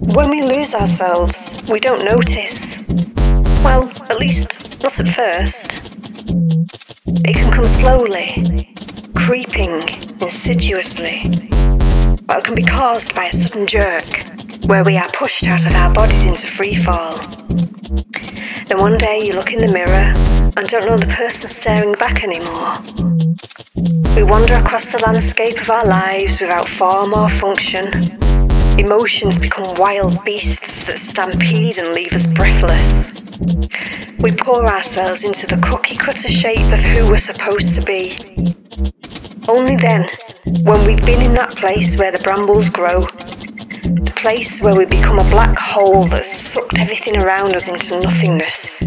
When we lose ourselves, we don't notice. Well, at least, not at first. It can come slowly, creeping insidiously. It can be caused by a sudden jerk, where we are pushed out of our bodies into free fall. Then one day you look in the mirror and don't know the person staring back anymore. We wander across the landscape of our lives without form or function. Emotions become wild beasts that stampede and leave us breathless. We pour ourselves into the cookie cutter shape of who we're supposed to be. Only then, when we've been in that place where the brambles grow, the place where we become a black hole that's sucked everything around us into nothingness,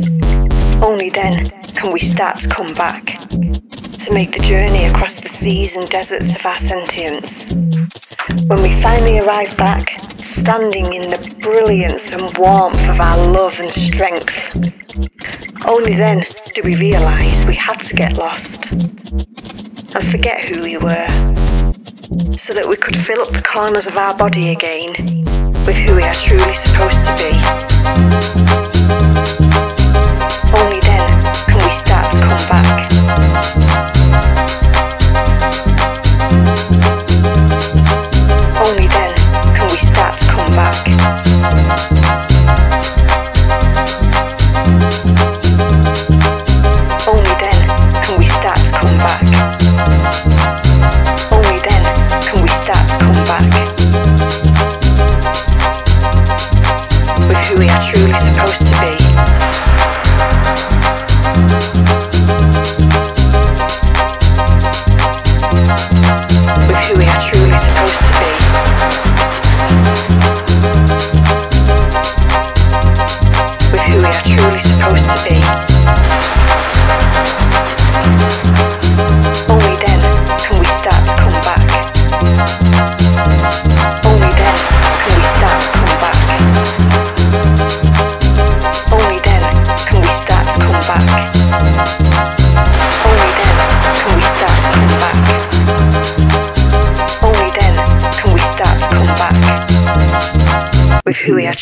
only then can we start to come back, to make the journey across the seas and deserts of our sentience. When we finally arrive back, standing in the brilliance and warmth of our love and strength, only then do we realise we had to get lost and forget who we were, so that we could fill up the corners of our body again with who we are truly supposed to be.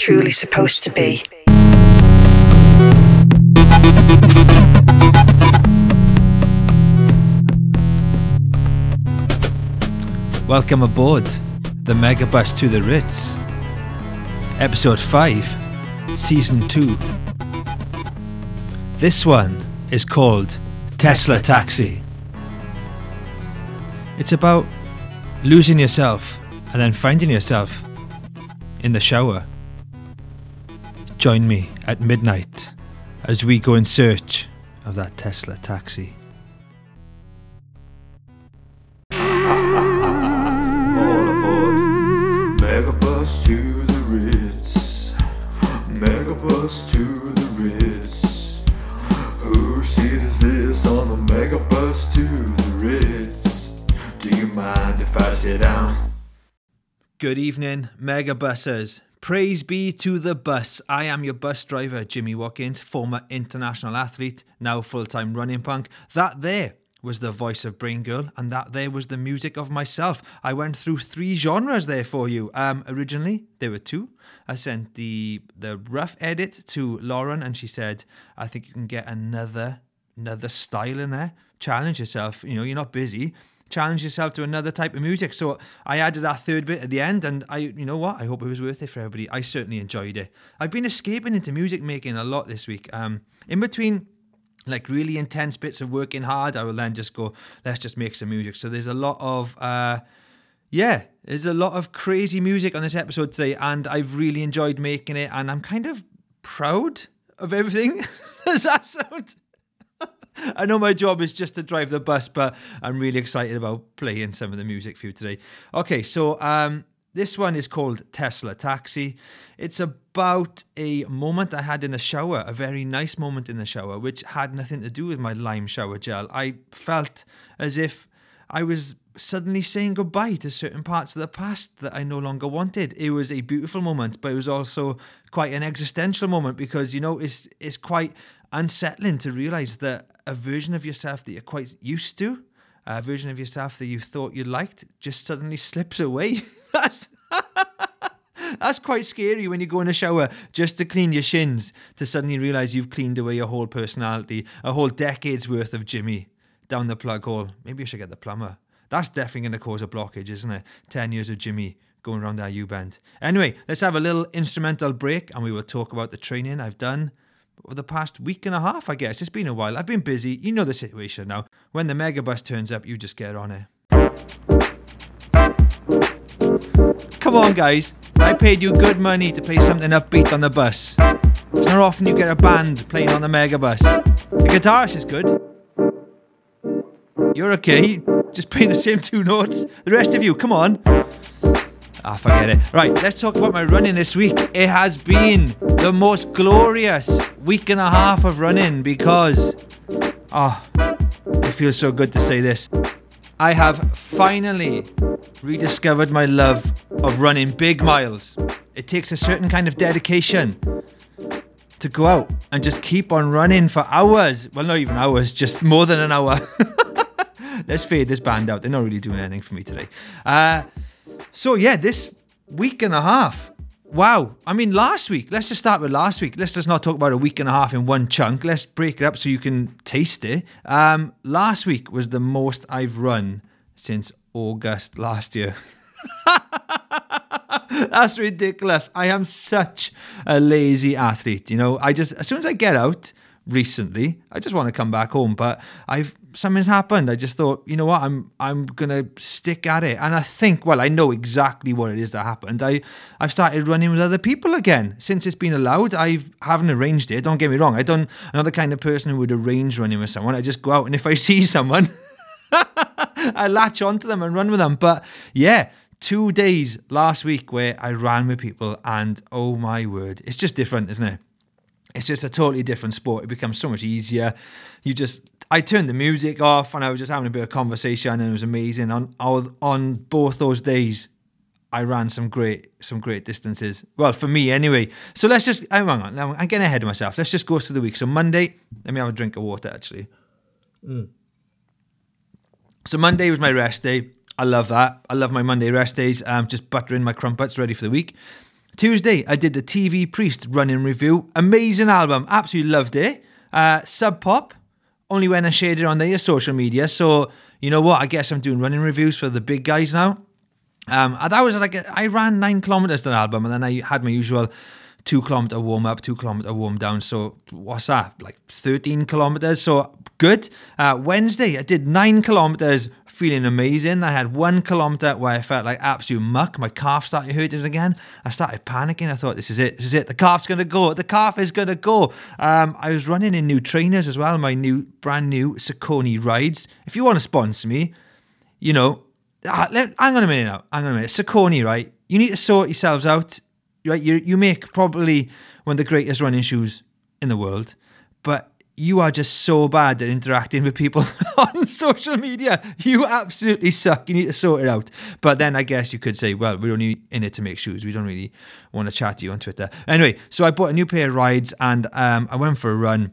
Truly supposed to be. Welcome aboard the Megabus to the Ritz. Episode 5, Season 2. This one is called Tesla Taxi. It's about losing yourself and then finding yourself in the shower. Join me at midnight as we go in search of that Tesla taxi. all aboard. Megabus to the Ritz. Megabus to the Ritz. Whose seat is this on the Megabus to the Ritz? Do you mind if I sit down? Good evening, mega bussers. Praise be to the bus. I am your bus driver, Jimmy Watkins, former international athlete, now full time running punk. That there was the voice of Brain Girl, and that there was the music of myself. I went through three genres there for you. Um, originally, there were two. I sent the the rough edit to Lauren, and she said, "I think you can get another another style in there. Challenge yourself. You know, you're not busy challenge yourself to another type of music. So I added that third bit at the end, and I, you know what? I hope it was worth it for everybody. I certainly enjoyed it. I've been escaping into music making a lot this week. Um, in between like really intense bits of working hard, I will then just go, let's just make some music. So there's a lot of, uh, yeah, there's a lot of crazy music on this episode today, and I've really enjoyed making it, and I'm kind of proud of everything. Does that sound? I know my job is just to drive the bus, but I'm really excited about playing some of the music for you today. Okay, so um, this one is called Tesla Taxi. It's about a moment I had in the shower, a very nice moment in the shower, which had nothing to do with my lime shower gel. I felt as if I was suddenly saying goodbye to certain parts of the past that I no longer wanted. It was a beautiful moment, but it was also quite an existential moment because you know it's it's quite unsettling to realize that a version of yourself that you're quite used to, a version of yourself that you thought you liked, just suddenly slips away. That's that's quite scary when you go in a shower just to clean your shins to suddenly realize you've cleaned away your whole personality, a whole decade's worth of Jimmy down the plug hole. Maybe I should get the plumber. That's definitely going to cause a blockage, isn't it? 10 years of Jimmy going around that U bend. Anyway, let's have a little instrumental break and we will talk about the training I've done the past week and a half, I guess. It's been a while. I've been busy. You know the situation now. When the megabus turns up, you just get on it. Come on, guys. I paid you good money to play something upbeat on the bus. It's not often you get a band playing on the megabus. The guitarist is good. You're okay. Just playing the same two notes. The rest of you, come on. Ah, forget it. Right, let's talk about my running this week. It has been the most glorious week and a half of running because, ah, oh, it feels so good to say this. I have finally rediscovered my love of running big miles. It takes a certain kind of dedication to go out and just keep on running for hours. Well, not even hours, just more than an hour. Let's fade this band out. They're not really doing anything for me today. Uh, so, yeah, this week and a half. Wow. I mean, last week, let's just start with last week. Let's just not talk about a week and a half in one chunk. Let's break it up so you can taste it. Um, last week was the most I've run since August last year. That's ridiculous. I am such a lazy athlete. You know, I just, as soon as I get out recently, I just want to come back home. But I've, something's happened. I just thought, you know what, I'm I'm gonna stick at it. And I think, well, I know exactly what it is that happened. I I've started running with other people again since it's been allowed. I haven't arranged it. Don't get me wrong. I don't. I'm not the kind of person who would arrange running with someone. I just go out and if I see someone, I latch onto them and run with them. But yeah. Two days last week where I ran with people, and oh my word, it's just different, isn't it? It's just a totally different sport. It becomes so much easier. You just I turned the music off and I was just having a bit of conversation and it was amazing. On on both those days, I ran some great some great distances. Well, for me anyway. So let's just oh, hang on. I'm getting ahead of myself. Let's just go through the week. So Monday, let me have a drink of water actually. Mm. So Monday was my rest day. I love that. I love my Monday rest days. I'm just buttering my crumpets ready for the week. Tuesday, I did the TV Priest running review. Amazing album. Absolutely loved it. Uh, Sub Pop, only when I shared it on their social media. So you know what? I guess I'm doing running reviews for the big guys now. Um, that was like I ran nine kilometers to an album, and then I had my usual two kilometer warm up, two kilometer warm down. So what's that? Like 13 kilometers. So good. Uh, Wednesday, I did nine kilometers feeling amazing. I had one kilometer where I felt like absolute muck. My calf started hurting again. I started panicking. I thought, this is it. This is it. The calf's going to go. The calf is going to go. Um, I was running in new trainers as well, my new, brand new Saucony rides. If you want to sponsor me, you know, ah, hang on a minute now. Hang on a minute. Saucony, right? You need to sort yourselves out. Right? You, you make probably one of the greatest running shoes in the world, but you are just so bad at interacting with people on social media. You absolutely suck. You need to sort it out. But then I guess you could say, well, we're only in it to make shoes. We don't really want to chat to you on Twitter. Anyway, so I bought a new pair of rides and um, I went for a run.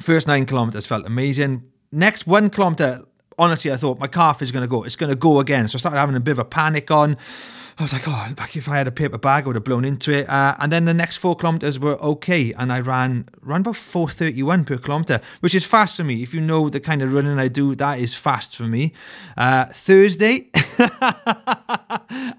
First nine kilometers felt amazing. Next one kilometer, honestly, I thought my calf is going to go. It's going to go again. So I started having a bit of a panic on. I was like, oh, if I had a paper bag, I would have blown into it. Uh, and then the next four kilometers were okay, and I ran ran about four thirty one per kilometer, which is fast for me. If you know the kind of running I do, that is fast for me. Uh, Thursday,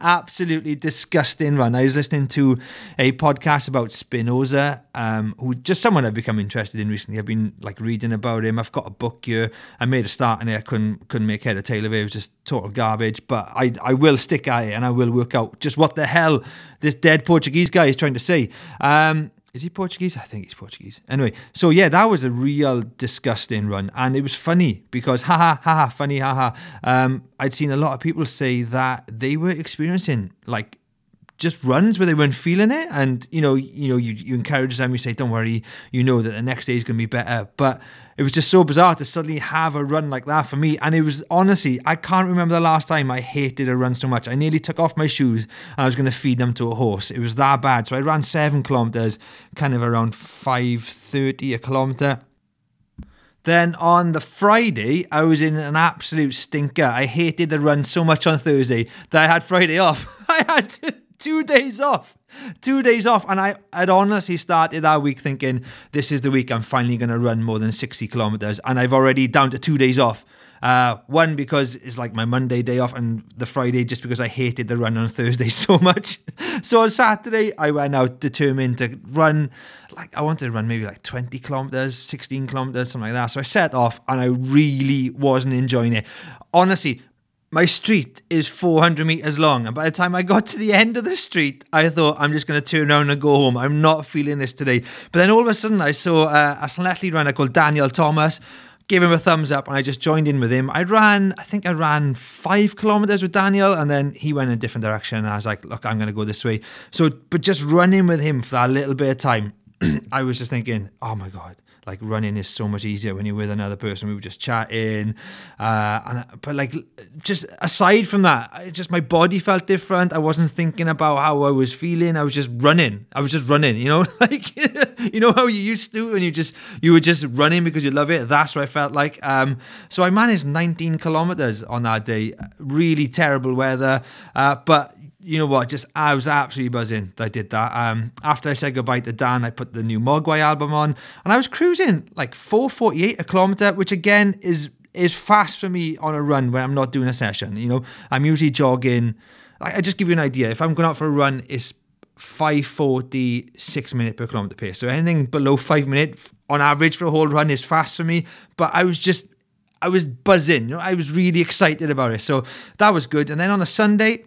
absolutely disgusting run. I was listening to a podcast about Spinoza, um, who just someone I've become interested in recently. I've been like reading about him. I've got a book here. I made a start and I couldn't couldn't make head or tail of it. It was just total garbage. But I I will stick at it and I will work out just what the hell this dead Portuguese guy is trying to say. Um, is he Portuguese? I think he's Portuguese. Anyway, so yeah, that was a real disgusting run, and it was funny because ha ha ha funny ha ha. Um, I'd seen a lot of people say that they were experiencing like just runs where they weren't feeling it, and you know, you know, you, you encourage them. You say, "Don't worry, you know that the next day is going to be better." But it was just so bizarre to suddenly have a run like that for me, and it was honestly, I can't remember the last time I hated a run so much. I nearly took off my shoes and I was going to feed them to a horse. It was that bad. So I ran seven kilometers, kind of around five thirty a kilometer. Then on the Friday, I was in an absolute stinker. I hated the run so much on Thursday that I had Friday off. I had two days off. Two days off. And I had honestly started that week thinking, this is the week I'm finally going to run more than 60 kilometers. And I've already down to two days off. Uh, one because it's like my Monday day off, and the Friday just because I hated the run on Thursday so much. so on Saturday, I went out determined to run. Like I wanted to run maybe like 20 kilometers, 16 kilometers, something like that. So I set off, and I really wasn't enjoying it. Honestly, my street is 400 meters long, and by the time I got to the end of the street, I thought I'm just going to turn around and go home. I'm not feeling this today. But then all of a sudden, I saw uh, a athlete runner called Daniel Thomas gave him a thumbs up and I just joined in with him. I ran, I think I ran five kilometers with Daniel and then he went in a different direction. And I was like, look, I'm going to go this way. So, but just running with him for that little bit of time, I was just thinking, oh my God, like running is so much easier when you're with another person. We were just chatting, uh, and but like just aside from that, I just my body felt different. I wasn't thinking about how I was feeling. I was just running. I was just running. You know, like you know how you used to when you just you were just running because you love it. That's what I felt like. Um, so I managed 19 kilometers on that day. Really terrible weather, uh, but you know what? Just I was absolutely buzzing that I did that. Um, after I said goodbye to Dan, I put the new Mogwai album on, and I was cruising like 4:48 a kilometer, which again is is fast for me on a run when I'm not doing a session. You know, I'm usually jogging. I, I just give you an idea. If I'm going out for a run, it's 5:40 six minute per kilometer pace. So anything below five minute on average for a whole run is fast for me. But I was just I was buzzing. You know, I was really excited about it. So that was good. And then on a Sunday.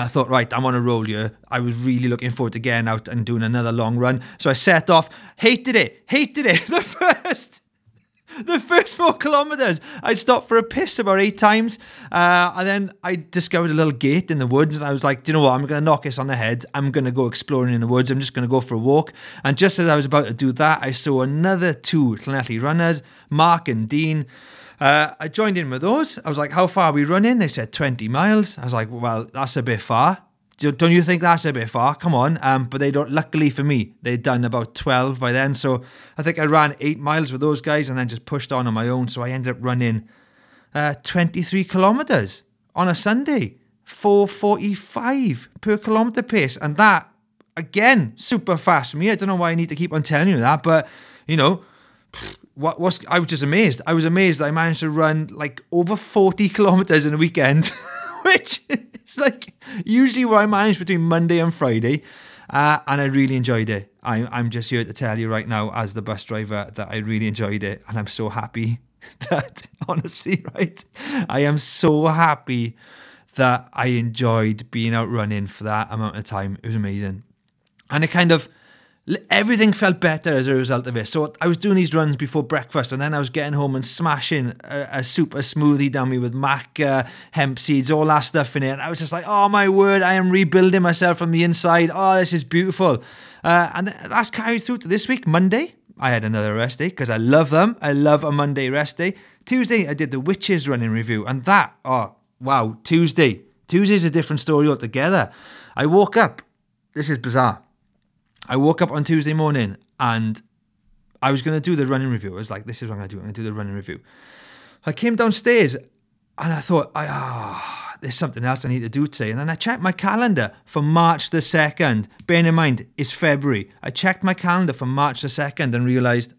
I thought, right, I'm on a roll here. I was really looking forward to getting out and doing another long run. So I set off, hated it, hated it. The first, the first four kilometers, I'd stopped for a piss about eight times. Uh, and then I discovered a little gate in the woods. And I was like, do you know what? I'm going to knock this on the head. I'm going to go exploring in the woods. I'm just going to go for a walk. And just as I was about to do that, I saw another two Llanelli runners, Mark and Dean. Uh, I joined in with those. I was like, how far are we running? They said 20 miles. I was like, well, that's a bit far. Don't you think that's a bit far? Come on. Um, but they don't, luckily for me, they'd done about 12 by then. So I think I ran eight miles with those guys and then just pushed on on my own. So I ended up running uh, 23 kilometers on a Sunday, 445 per kilometer pace. And that, again, super fast for me. I don't know why I need to keep on telling you that, but you know, what was I was just amazed. I was amazed I managed to run like over 40 kilometers in a weekend, which is like usually where I manage between Monday and Friday. Uh, and I really enjoyed it. I, I'm just here to tell you right now, as the bus driver, that I really enjoyed it. And I'm so happy that, honestly, right? I am so happy that I enjoyed being out running for that amount of time. It was amazing. And it kind of, everything felt better as a result of it. So I was doing these runs before breakfast, and then I was getting home and smashing a, a super smoothie down me with maca, hemp seeds, all that stuff in it. And I was just like, oh my word, I am rebuilding myself from the inside. Oh, this is beautiful. Uh, and that's carried through to this week, Monday. I had another rest day because I love them. I love a Monday rest day. Tuesday, I did the Witches running review, and that, oh, wow, Tuesday. Tuesday's a different story altogether. I woke up. This is bizarre. I woke up on Tuesday morning and I was going to do the running review. I was like, this is what I'm going to do. I'm going to do the running review. I came downstairs and I thought, ah, oh, there's something else I need to do today. And then I checked my calendar for March the 2nd. Bearing in mind, it's February. I checked my calendar for March the 2nd and realised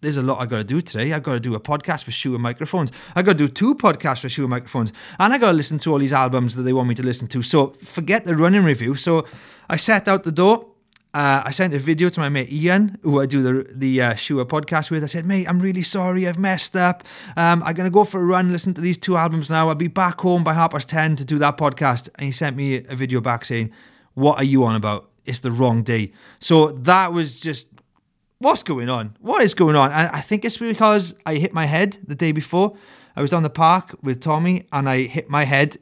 there's a lot I got to do today. I got to do a podcast for Shure Microphones. I got to do two podcasts for Shure Microphones, and I got to listen to all these albums that they want me to listen to. So forget the running review. So I set out the door. Uh, I sent a video to my mate Ian, who I do the the uh, Shure podcast with. I said, "Mate, I'm really sorry. I've messed up. Um, I'm gonna go for a run, listen to these two albums now. I'll be back home by half past ten to do that podcast." And he sent me a video back saying, "What are you on about? It's the wrong day." So that was just what's going on? What is going on? And I think it's because I hit my head the day before. I was on the park with Tommy and I hit my head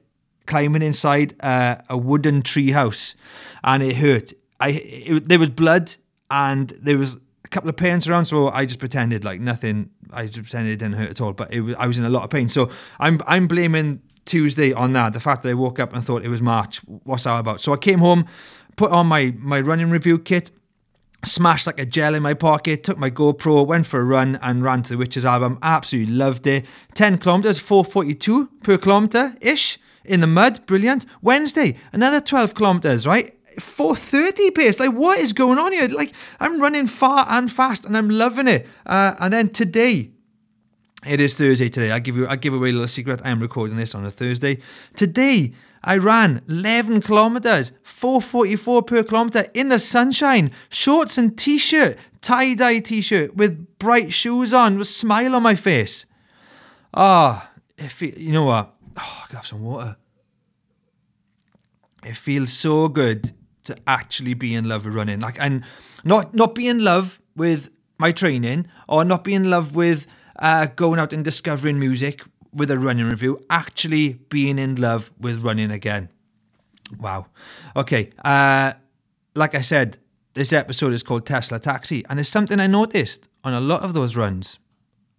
climbing inside uh, a wooden tree house, and it hurt. I it, there was blood and there was a couple of parents around, so I just pretended like nothing. I just pretended it didn't hurt at all, but it was, I was in a lot of pain. So I'm I'm blaming Tuesday on that. The fact that I woke up and thought it was March. What's that about? So I came home, put on my my running review kit smashed like a gel in my pocket, took my GoPro, went for a run, and ran to the Witches album. Absolutely loved it. 10 kilometers, 442 per kilometer ish in the mud. Brilliant. Wednesday, another 12 kilometers, right? 430 pace. Like, what is going on here? Like, I'm running far and fast, and I'm loving it. Uh, and then today, it is Thursday today. I give you, I give away a little secret. I am recording this on a Thursday. Today, I ran 11 kilometers, 444 per kilometer in the sunshine, shorts and t-shirt, tie-dye t-shirt with bright shoes on, with a smile on my face. Ah, oh, if you know what? Oh, I could have some water. It feels so good to actually be in love with running. Like and not not be in love with my training or not be in love with uh, going out and discovering music with a running review, actually being in love with running again. Wow. Okay. Uh, like I said, this episode is called Tesla Taxi, and there's something I noticed on a lot of those runs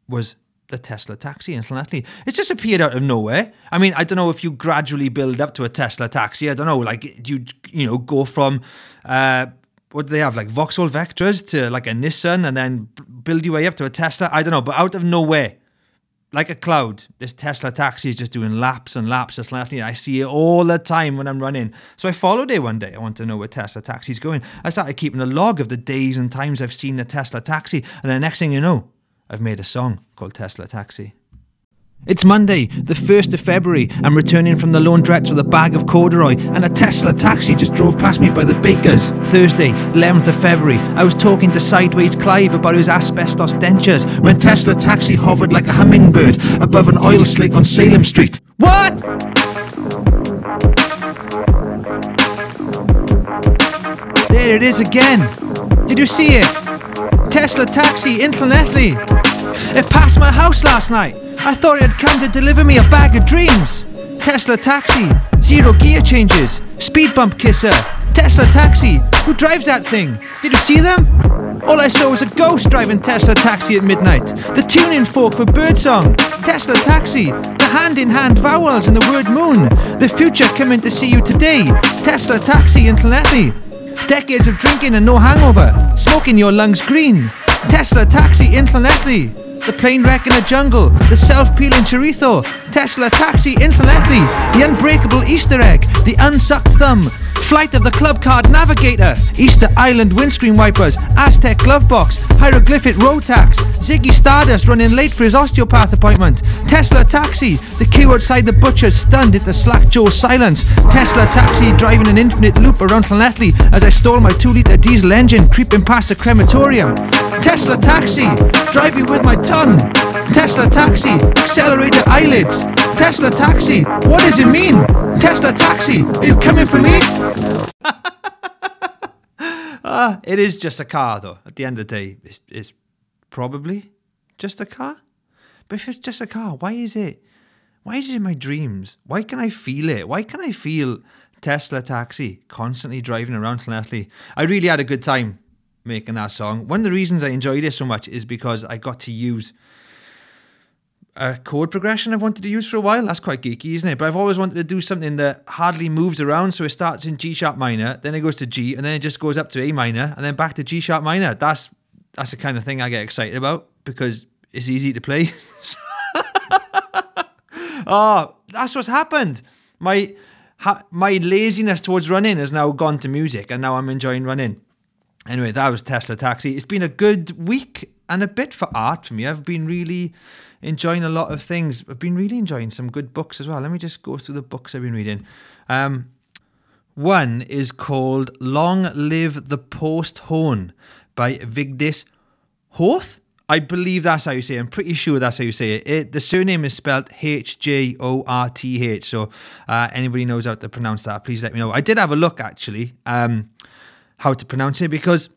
was the Tesla taxi incidentally. It's just appeared out of nowhere. I mean, I don't know if you gradually build up to a Tesla taxi. I don't know, like you you know go from uh, what do they have like Vauxhall Vectras to like a Nissan and then build your way up to a Tesla. I don't know, but out of nowhere, like a cloud, this Tesla taxi is just doing laps and laps just left. I see it all the time when I'm running. So I followed it one day. I want to know where Tesla taxi's going. I started keeping a log of the days and times I've seen the Tesla taxi, and the next thing you know, I've made a song called Tesla Taxi. It's Monday, the 1st of February. I'm returning from the laundrette with a bag of corduroy, and a Tesla taxi just drove past me by the bakers. Thursday, 11th of February, I was talking to Sideways Clive about his asbestos dentures when Tesla taxi hovered like a hummingbird above an oil slick on Salem Street. What? There it is again. Did you see it? Tesla taxi infinitely. It passed my house last night. I thought it had come to deliver me a bag of dreams. Tesla taxi, zero gear changes, speed bump kisser, Tesla taxi. Who drives that thing? Did you see them? All I saw was a ghost driving Tesla taxi at midnight. The tuning fork for birdsong. Tesla taxi. The hand in hand vowels in the word moon. The future coming to see you today. Tesla taxi infinitely. Decades of drinking and no hangover. Smoking your lungs green. Tesla taxi infinitely. The plane wreck in the jungle. The self peeling chorizo. Tesla taxi infinitely. The unbreakable Easter egg. The unsucked thumb. Flight of the Club Card Navigator, Easter Island windscreen wipers, Aztec glove box, hieroglyphic road tax, Ziggy Stardust running late for his osteopath appointment, Tesla taxi, the queue outside the butcher's stunned at the Slack Joe silence, Tesla taxi driving an infinite loop around Llanelli as I stole my 2 litre diesel engine creeping past the crematorium, Tesla taxi, driving with my tongue, Tesla taxi, accelerator eyelids, Tesla taxi, what does it mean? Tesla taxi, are you coming for me? uh, it is just a car, though. At the end of the day, it's, it's probably just a car. But if it's just a car, why is it? Why is it in my dreams? Why can I feel it? Why can I feel Tesla taxi constantly driving around Llanelli? I really had a good time making that song. One of the reasons I enjoyed it so much is because I got to use a chord progression I've wanted to use for a while. That's quite geeky, isn't it? But I've always wanted to do something that hardly moves around. So it starts in G sharp minor, then it goes to G, and then it just goes up to A minor, and then back to G sharp minor. That's that's the kind of thing I get excited about because it's easy to play. oh, that's what's happened. My ha- my laziness towards running has now gone to music, and now I'm enjoying running. Anyway, that was Tesla Taxi. It's been a good week and a bit for art for me. I've been really enjoying a lot of things. I've been really enjoying some good books as well. Let me just go through the books I've been reading. Um, one is called Long Live the Post Horn by Vigdis Hjorth. I believe that's how you say it. I'm pretty sure that's how you say it. it the surname is spelled H J O R T H. So, uh, anybody knows how to pronounce that, please let me know. I did have a look actually, um, how to pronounce it because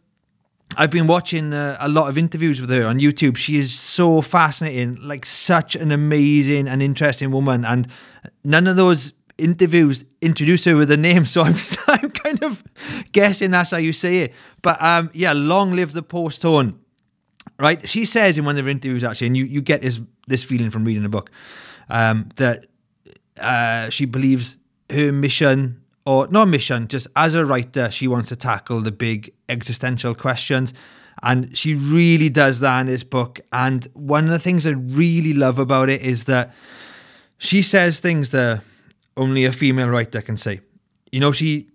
I've been watching uh, a lot of interviews with her on YouTube. She is so fascinating, like such an amazing and interesting woman. And none of those interviews introduce her with a name, so I'm I'm kind of guessing that's how you say it. But um, yeah, long live the post horn. Right, she says in one of her interviews actually, and you, you get this this feeling from reading the book um, that uh, she believes her mission Oh, or not mission, just as a writer, she wants to tackle the big existential questions. And she really does that in this book. And one of the things I really love about it is that she says things that only a female writer can say. You know, she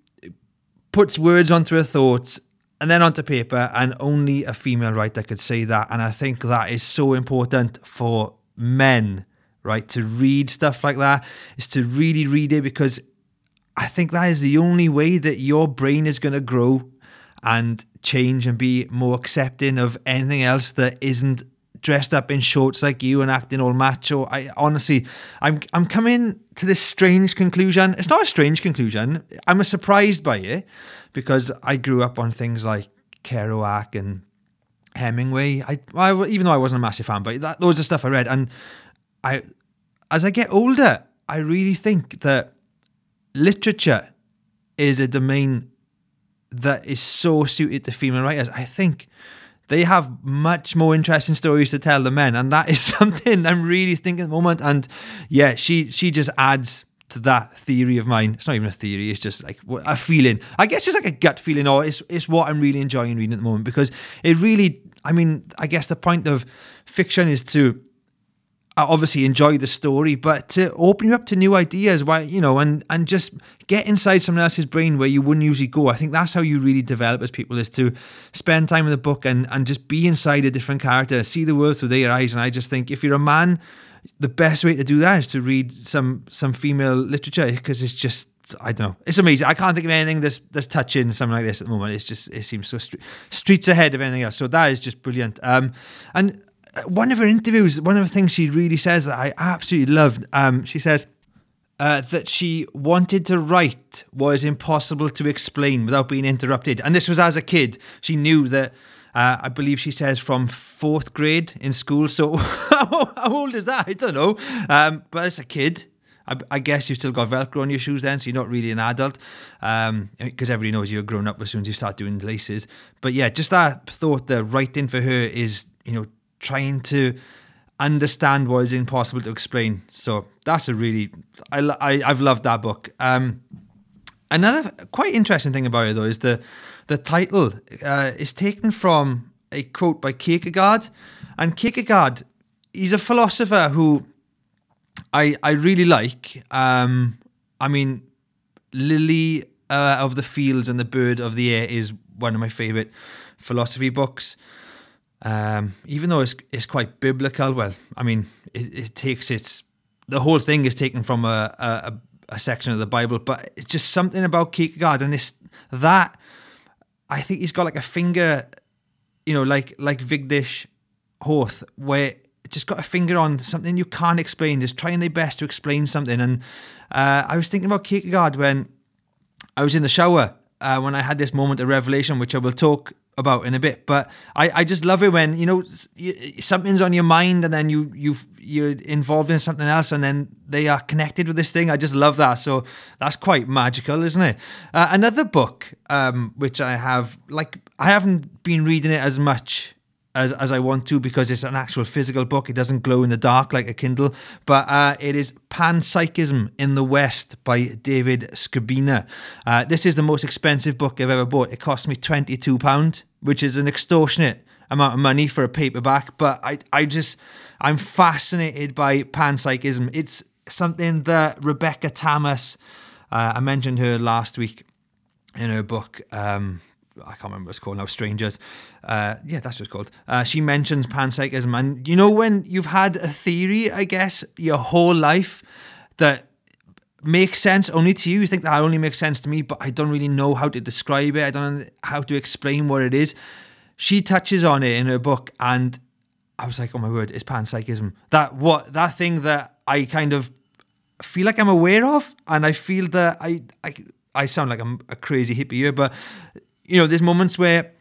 puts words onto her thoughts and then onto paper, and only a female writer could say that. And I think that is so important for men, right? To read stuff like that is to really read it because I think that is the only way that your brain is going to grow and change and be more accepting of anything else that isn't dressed up in shorts like you and acting all macho. I honestly, I'm I'm coming to this strange conclusion. It's not a strange conclusion. I'm surprised by it because I grew up on things like Kerouac and Hemingway. I, I even though I wasn't a massive fan, but that those are stuff I read, and I as I get older, I really think that literature is a domain that is so suited to female writers. I think they have much more interesting stories to tell than men, and that is something I'm really thinking at the moment. And yeah, she she just adds to that theory of mine. It's not even a theory; it's just like a feeling. I guess it's like a gut feeling, or it's it's what I'm really enjoying reading at the moment because it really. I mean, I guess the point of fiction is to obviously enjoy the story, but to open you up to new ideas, why you know, and and just get inside someone else's brain where you wouldn't usually go. I think that's how you really develop as people is to spend time in the book and and just be inside a different character, see the world through their eyes. And I just think if you're a man, the best way to do that is to read some some female literature because it's just I don't know. It's amazing. I can't think of anything that's that's touching something like this at the moment. It's just it seems so streets ahead of anything else. So that is just brilliant. Um, and one of her interviews, one of the things she really says that I absolutely loved, um, she says uh, that she wanted to write was impossible to explain without being interrupted. And this was as a kid. She knew that, uh, I believe she says, from fourth grade in school. So how old is that? I don't know. Um, but as a kid, I, I, guess you've still got Velcro on your shoes then, so you're not really an adult. Because um, everybody knows you're grown up as soon as you start doing laces. But yeah, just that thought that writing for her is, you know, trying to understand what is impossible to explain. So that's a really, I, I have loved that book. Um, another quite interesting thing about it though is the the title uh, is taken from a quote by Kierkegaard, and Kierkegaard, he's a philosopher who I I really like. Um, I mean, Lily uh, of the Fields and the Bird of the Air is one of my favorite philosophy books. Um, even though it's it's quite biblical, well, I mean, it, it takes its the whole thing is taken from a, a, a section of the Bible, but it's just something about Kierkegaard and this that I think he's got like a finger, you know, like like Vigdis Hjorth, where just got a finger on something you can't explain, just trying their best to explain something. And uh, I was thinking about Kierkegaard when I was in the shower uh, when I had this moment of revelation, which I will talk about in a bit. But I, I just love it when you know something's on your mind and then you you you're involved in something else and then they are connected with this thing. I just love that. So that's quite magical, isn't it? Uh, another book um, which I have like I haven't been reading it as much as, as I want to because it's an actual physical book. It doesn't glow in the dark like a Kindle, but uh, it is Panpsychism in the West by David Skrbina. Uh, this is the most expensive book I've ever bought. It cost me £22, which is an extortionate amount of money for a paperback, but I, I just, I'm fascinated by panpsychism. It's something that Rebecca Tamás, uh, I mentioned her last week in her book, um, I can't remember what it's called now, Strangers. Uh, yeah, that's what it's called. Uh, she mentions panpsychism. And you know, when you've had a theory, I guess, your whole life that makes sense only to you, you think that only makes sense to me, but I don't really know how to describe it. I don't know how to explain what it is. She touches on it in her book, and I was like, oh my word, it's panpsychism. That what that thing that I kind of feel like I'm aware of, and I feel that I I I sound like I'm a crazy hippie here, but you know, there's moments where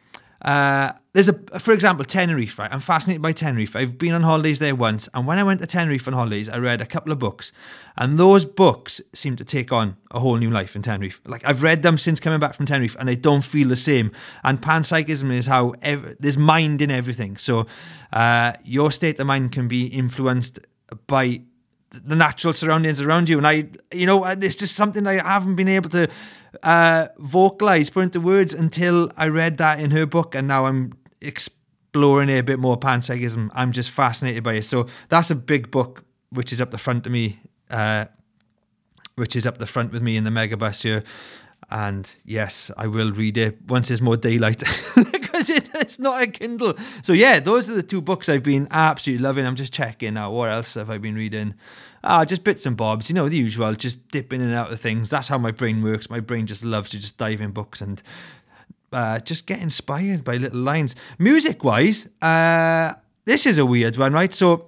Uh, there's a, for example, Tenerife, right? I'm fascinated by Tenerife. I've been on holidays there once, and when I went to Tenerife on holidays, I read a couple of books, and those books seem to take on a whole new life in Tenerife. Like I've read them since coming back from Tenerife, and they don't feel the same. And panpsychism is how ev- there's mind in everything. So uh, your state of mind can be influenced by the natural surroundings around you. And I, you know, it's just something I haven't been able to uh, vocalize, put into words until I read that in her book, and now I'm exploring it a bit more. Panpsychism. I'm just fascinated by it. So that's a big book, which is up the front of me, uh, which is up the front with me in the megabus here. And yes, I will read it once there's more daylight it, it's not a Kindle. So yeah, those are the two books I've been absolutely loving. I'm just checking out what else have I been reading. Ah, just bits and bobs, you know, the usual, just dipping in and out of things. That's how my brain works. My brain just loves to just dive in books and uh, just get inspired by little lines. Music wise, uh, this is a weird one, right? So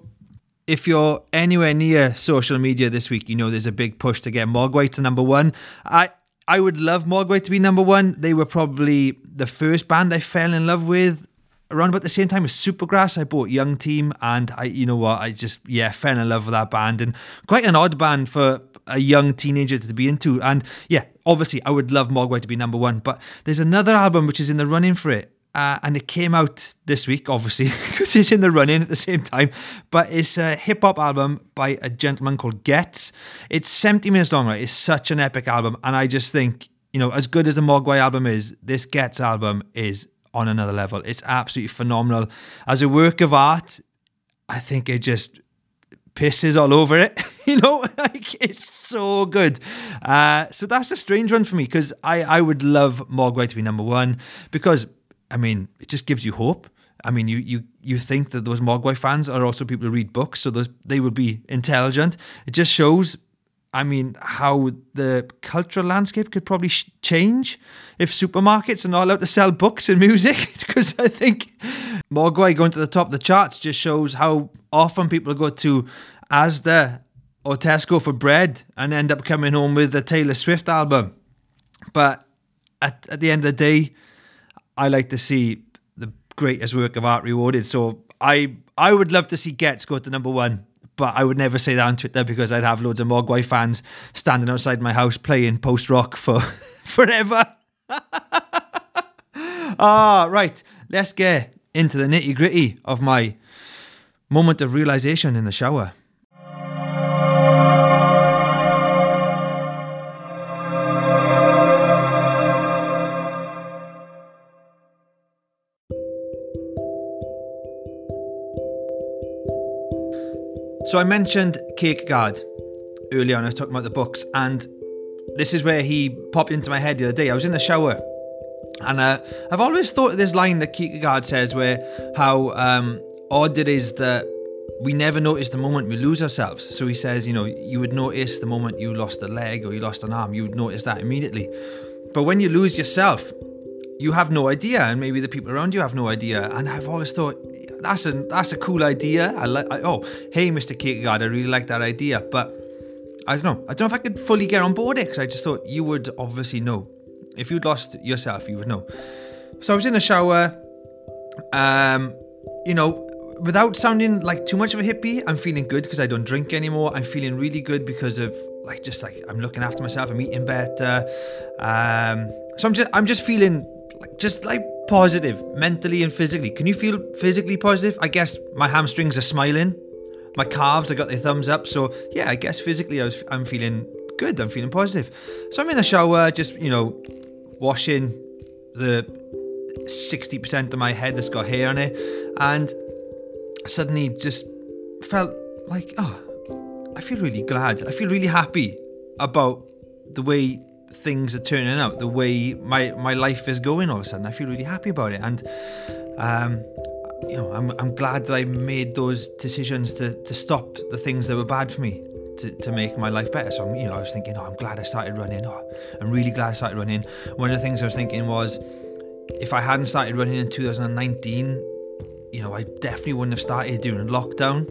if you're anywhere near social media this week, you know there's a big push to get Mogwai to number one. I I would love Mogwai to be number one. They were probably the first band I fell in love with around about the same time as Supergrass. I bought Young Team, and I, you know what, I just yeah fell in love with that band, and quite an odd band for a young teenager to be into. And yeah, obviously, I would love Mogwai to be number one, but there's another album which is in the running for it. Uh, and it came out this week, obviously, because it's in the running at the same time. But it's a hip hop album by a gentleman called Ghetts. It's 70 minutes long, right? It's such an epic album. And I just think, you know, as good as the Mogwai album is, this Ghetts album is on another level. It's absolutely phenomenal. As a work of art, I think it just pisses all over it. you know, like it's so good. Uh, so that's a strange one for me because I, I would love Mogwai to be number one because I mean, it just gives you hope. I mean, you you you think that those Mogwai fans are also people who read books, so those they would be intelligent. It just shows, I mean, how the cultural landscape could probably sh- change if supermarkets are not allowed to sell books and music. because I think Mogwai going to the top of the charts just shows how often people go to Asda or Tesco for bread and end up coming home with the Taylor Swift album. But at, at the end of the day, I like to see the greatest work of art rewarded. So I I would love to see Ghetts go to number one, but I would never say that on Twitter because I'd have loads of Mogwai fans standing outside my house playing post rock for forever. ah, right. Let's get into the nitty gritty of my moment of realization in the shower. So I mentioned Kierkegaard earlier on. I was talking about the books, and this is where he popped into my head the other day. I was in the shower, and uh, I've always thought of this line that Kierkegaard says, where how um, odd it is that we never notice the moment we lose ourselves. So he says, you know, you would notice the moment you lost a leg or you lost an arm, you would notice that immediately. But when you lose yourself, you have no idea, and maybe the people around you have no idea. And I've always thought, that's a that's a cool idea. I like. Oh, hey, Mr. Kierkegaard, I really like that idea. But I don't know. I don't know if I could fully get on board it because I just thought you would obviously know. If you'd lost yourself, you would know. So I was in the shower. Um, you know, without sounding like too much of a hippie, I'm feeling good because I don't drink anymore. I'm feeling really good because of like just like I'm looking after myself. I'm eating better. Um, so I'm just I'm just feeling just like positive mentally and physically. Can you feel physically positive? I guess my hamstrings are smiling. My calves, I got their thumbs up. So yeah, I guess physically I was, I'm feeling good. I'm feeling positive. So I'm in the shower, just you know, washing the 60% of my head that's got hair on it, and suddenly just felt like, oh, I feel really glad. I feel really happy about the way things are turning out, the way my my life is going. All of a sudden, I feel really happy about it, and um, you know, I'm I'm glad that I made those decisions to to stop the things that were bad for me. To, to make my life better. So, I'm, you know, I was thinking, oh, I'm glad I started running. Oh, I'm really glad I started running. One of the things I was thinking was, if I hadn't started running in 2019, you know, I definitely wouldn't have started during lockdown.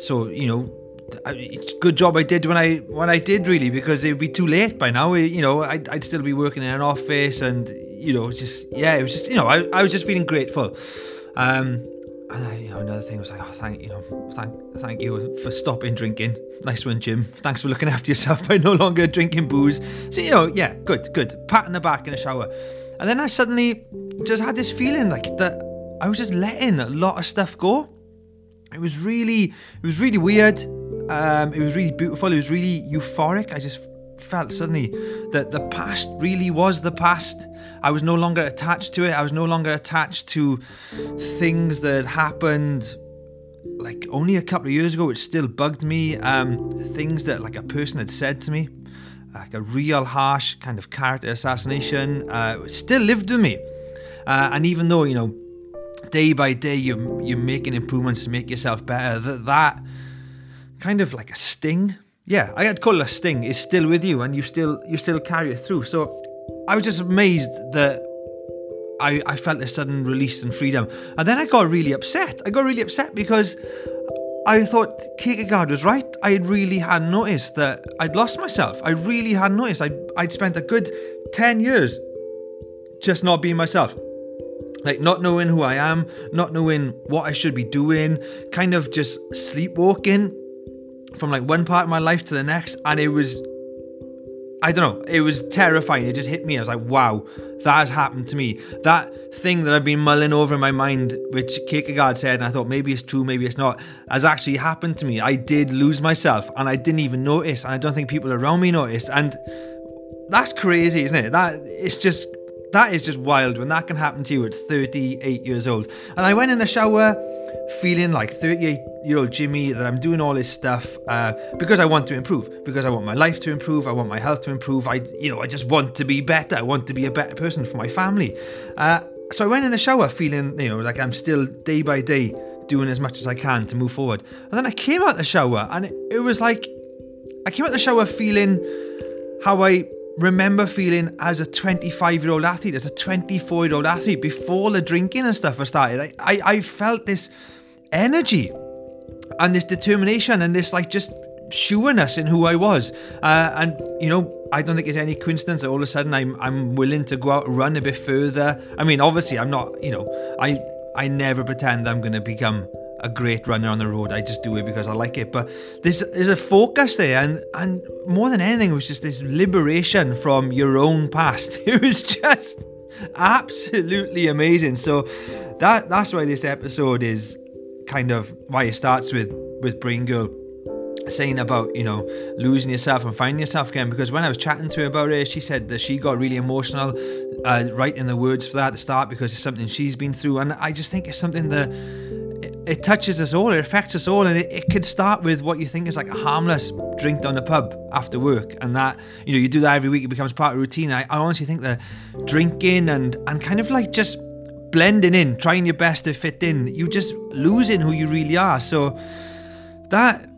So, you know, it's good job I did when I when I did really because it would be too late by now. You know, I'd, I'd still be working in an office, and you know, just yeah, it was just you know, I, I was just feeling grateful. Um, and I, you know, another thing was like, oh, thank you know, thank thank you for stopping drinking. Nice one, Jim. Thanks for looking after yourself by no longer drinking booze. So you know, yeah, good, good. Pat in the back in the shower, and then I suddenly just had this feeling like that I was just letting a lot of stuff go. It was really, it was really weird. Um, it was really beautiful. It was really euphoric. I just felt suddenly that the past really was the past. I was no longer attached to it. I was no longer attached to things that happened like only a couple of years ago, which still bugged me. Um, things that like a person had said to me, like a real harsh kind of character assassination, uh, still lived with me. Uh, and even though you know, day by day you're you're making improvements to make yourself better, that that kind of like a sting. Yeah, I had call it a sting. Is still with you, and you still you still carry it through. So I was just amazed that I, I felt this sudden release and freedom. And then I got really upset. I got really upset because I thought Kierkegaard was right. I really hadn't noticed that I'd lost myself. I really hadn't noticed. I'd, I'd spent a good 10 years just not being myself. Like, not knowing who I am, not knowing what I should be doing, kind of just sleepwalking from like one part of my life to the next. And it was I don't know, it was terrifying. It just hit me. I was like, wow, that has happened to me. That thing that I've been mulling over in my mind, which Kierkegaard said, and I thought maybe it's true, maybe it's not, has actually happened to me. I did lose myself and I didn't even notice. And I don't think people around me noticed. And that's crazy, isn't it? That it's just that is just wild when that can happen to you at 38 years old. And I went in the shower feeling like 38 year old Jimmy that I'm doing all this stuff uh, because I want to improve, because I want my life to improve, I want my health to improve. I, you know, I just want to be better. I want to be a better person for my family. Uh, so I went in the shower feeling, you know, like I'm still day by day doing as much as I can to move forward. And then I came out the shower and it, it was like I came out the shower feeling how I remember feeling as a 25 year old athlete, as a 24 year old athlete before the drinking and stuff was started. I, I, I felt this energy and this determination and this like just sureness in who I was. Uh, and you know, I don't think it's any coincidence that all of a sudden I'm I'm willing to go out and run a bit further. I mean, obviously I'm not, you know, I I never pretend I'm gonna become a great runner on the road. I just do it because I like it. But there's there's a focus there, and and more than anything, it was just this liberation from your own past. It was just absolutely amazing. So that that's why this episode is kind of why it starts with with Brain Girl saying about you know losing yourself and finding yourself again because when I was chatting to her about it she said that she got really emotional uh, writing the words for that at the start because it's something she's been through and I just think it's something that it, touches us all it affects us all and it, it could start with what you think is like a harmless drink down the pub after work and that you know you do that every week it becomes part of routine I, I honestly think that drinking and and kind of like just blending in, trying your best to fit in, you just losing who you really are. So that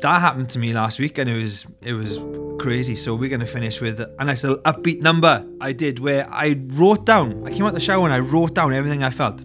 that happened to me last week, and it was it was crazy. So we're gonna finish with a nice little upbeat number I did where I wrote down. I came out the shower and I wrote down everything I felt.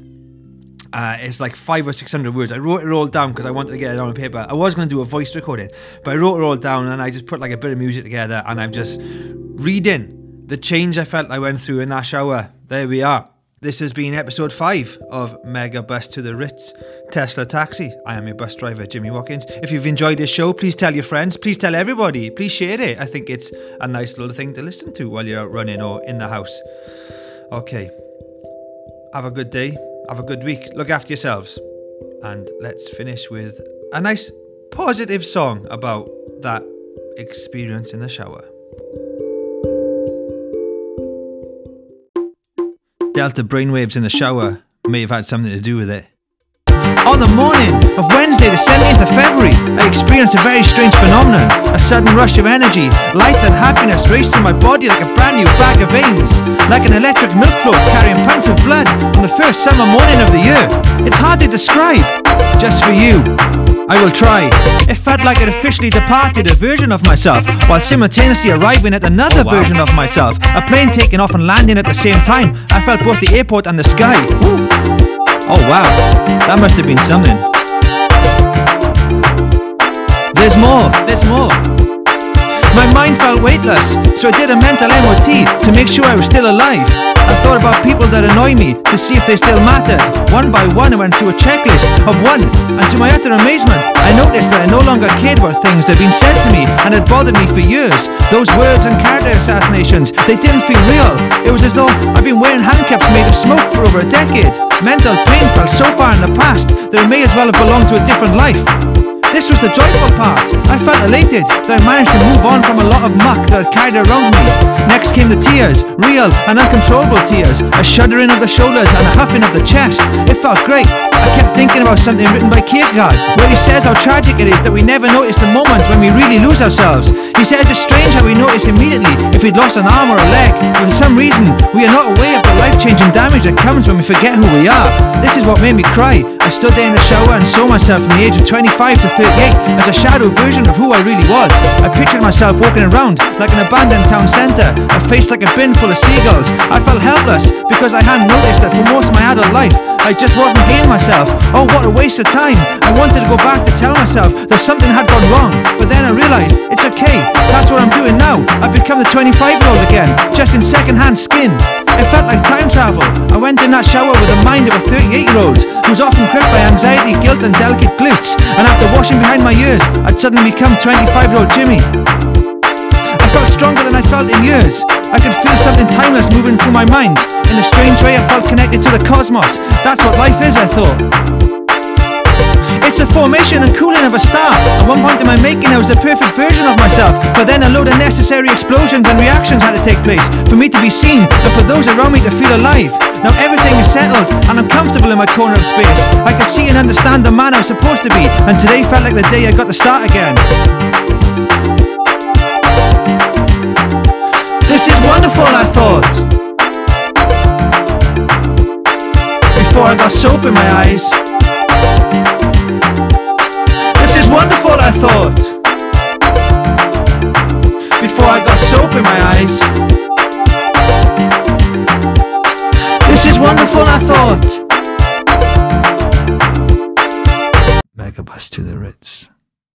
Uh, it's like five or six hundred words. I wrote it all down because I wanted to get it on paper. I was going to do a voice recording, but I wrote it all down and I just put like a bit of music together and I'm just reading the change I felt I went through in that shower. There we are. This has been episode 5 of Megabus to the Ritz Tesla Taxi. I am your bus driver, Jimmy Watkins. If you've enjoyed this show, please tell your friends, please tell everybody, please share it. I think it's a nice little thing to listen to while you're out running or in the house. Okay. Have a good day, have a good week, look after yourselves, and let's finish with a nice positive song about that experience in the shower. Delta brainwaves in the shower may have had something to do with it. On the morning of Wednesday, the 17th of February, I experienced a very strange phenomenon. A sudden rush of energy, light and happiness raced through my body like a brand new bag of veins. Like an electric milk float carrying pints of blood on the first summer morning of the year. It's hard to describe. Just for you, I will try. It felt like it officially departed a version of myself while simultaneously arriving at another oh, version of myself. A plane taking off and landing at the same time. I felt both the airport and the sky. Woo. Oh wow, that must have been something. There's more, there's more. My mind felt weightless, so I did a mental MOT to make sure I was still alive. I thought about people that annoy me to see if they still mattered. One by one, I went through a checklist of one, and to my utter amazement, I noticed that I no longer cared what things had been said to me and had bothered me for years. Those words and character assassinations, they didn't feel real. It was as though I'd been wearing handcuffs made of smoke for over a decade. Mental pain felt so far in the past that it may as well have belonged to a different life. This was the joyful part. I felt elated that I managed to move on from a lot of muck that had carried around me. Next came the tears, real and uncontrollable tears, a shuddering of the shoulders and a huffing of the chest. It felt great. I kept thinking about something written by Kierkegaard, where he says how tragic it is that we never notice the moments when we really lose ourselves. He says it's strange how we notice immediately if we'd lost an arm or a leg, but for some reason we are not aware of the life-changing damage that comes when we forget who we are. This is what made me cry. I stood there in the shower and saw myself from the age of 25 to 38 as a shadow version of who I really was. I pictured myself walking around like an abandoned town centre, a face like a bin full of seagulls. I felt helpless because I hadn't noticed that for most of my adult life I just wasn't being myself. Oh, what a waste of time. I wanted to go back to tell myself that something had gone wrong, but then I realised it's okay. That's what I'm doing now. I've become the 25 year old again, just in second hand skin. It felt like time travel. I went in that shower with the mind of a 38 year old who's often gripped by anxiety, guilt, and delicate glutes. And after washing behind my ears, I'd suddenly become 25 year old Jimmy. I felt stronger than I'd felt in years. I could feel something timeless moving through my mind. In a strange way, I felt connected to the cosmos. That's what life is, I thought. It's a formation and cooling of a star. At one point in my making, I was the perfect version of myself. But then a load of necessary explosions and reactions had to take place for me to be seen and for those around me to feel alive. Now everything is settled and I'm comfortable in my corner of space. I can see and understand the man I'm supposed to be. And today felt like the day I got to start again. This is wonderful, I thought. Before I got soap in my eyes. I thought. Before I got soap in my eyes. This is wonderful, I thought. Megabus to the Ritz.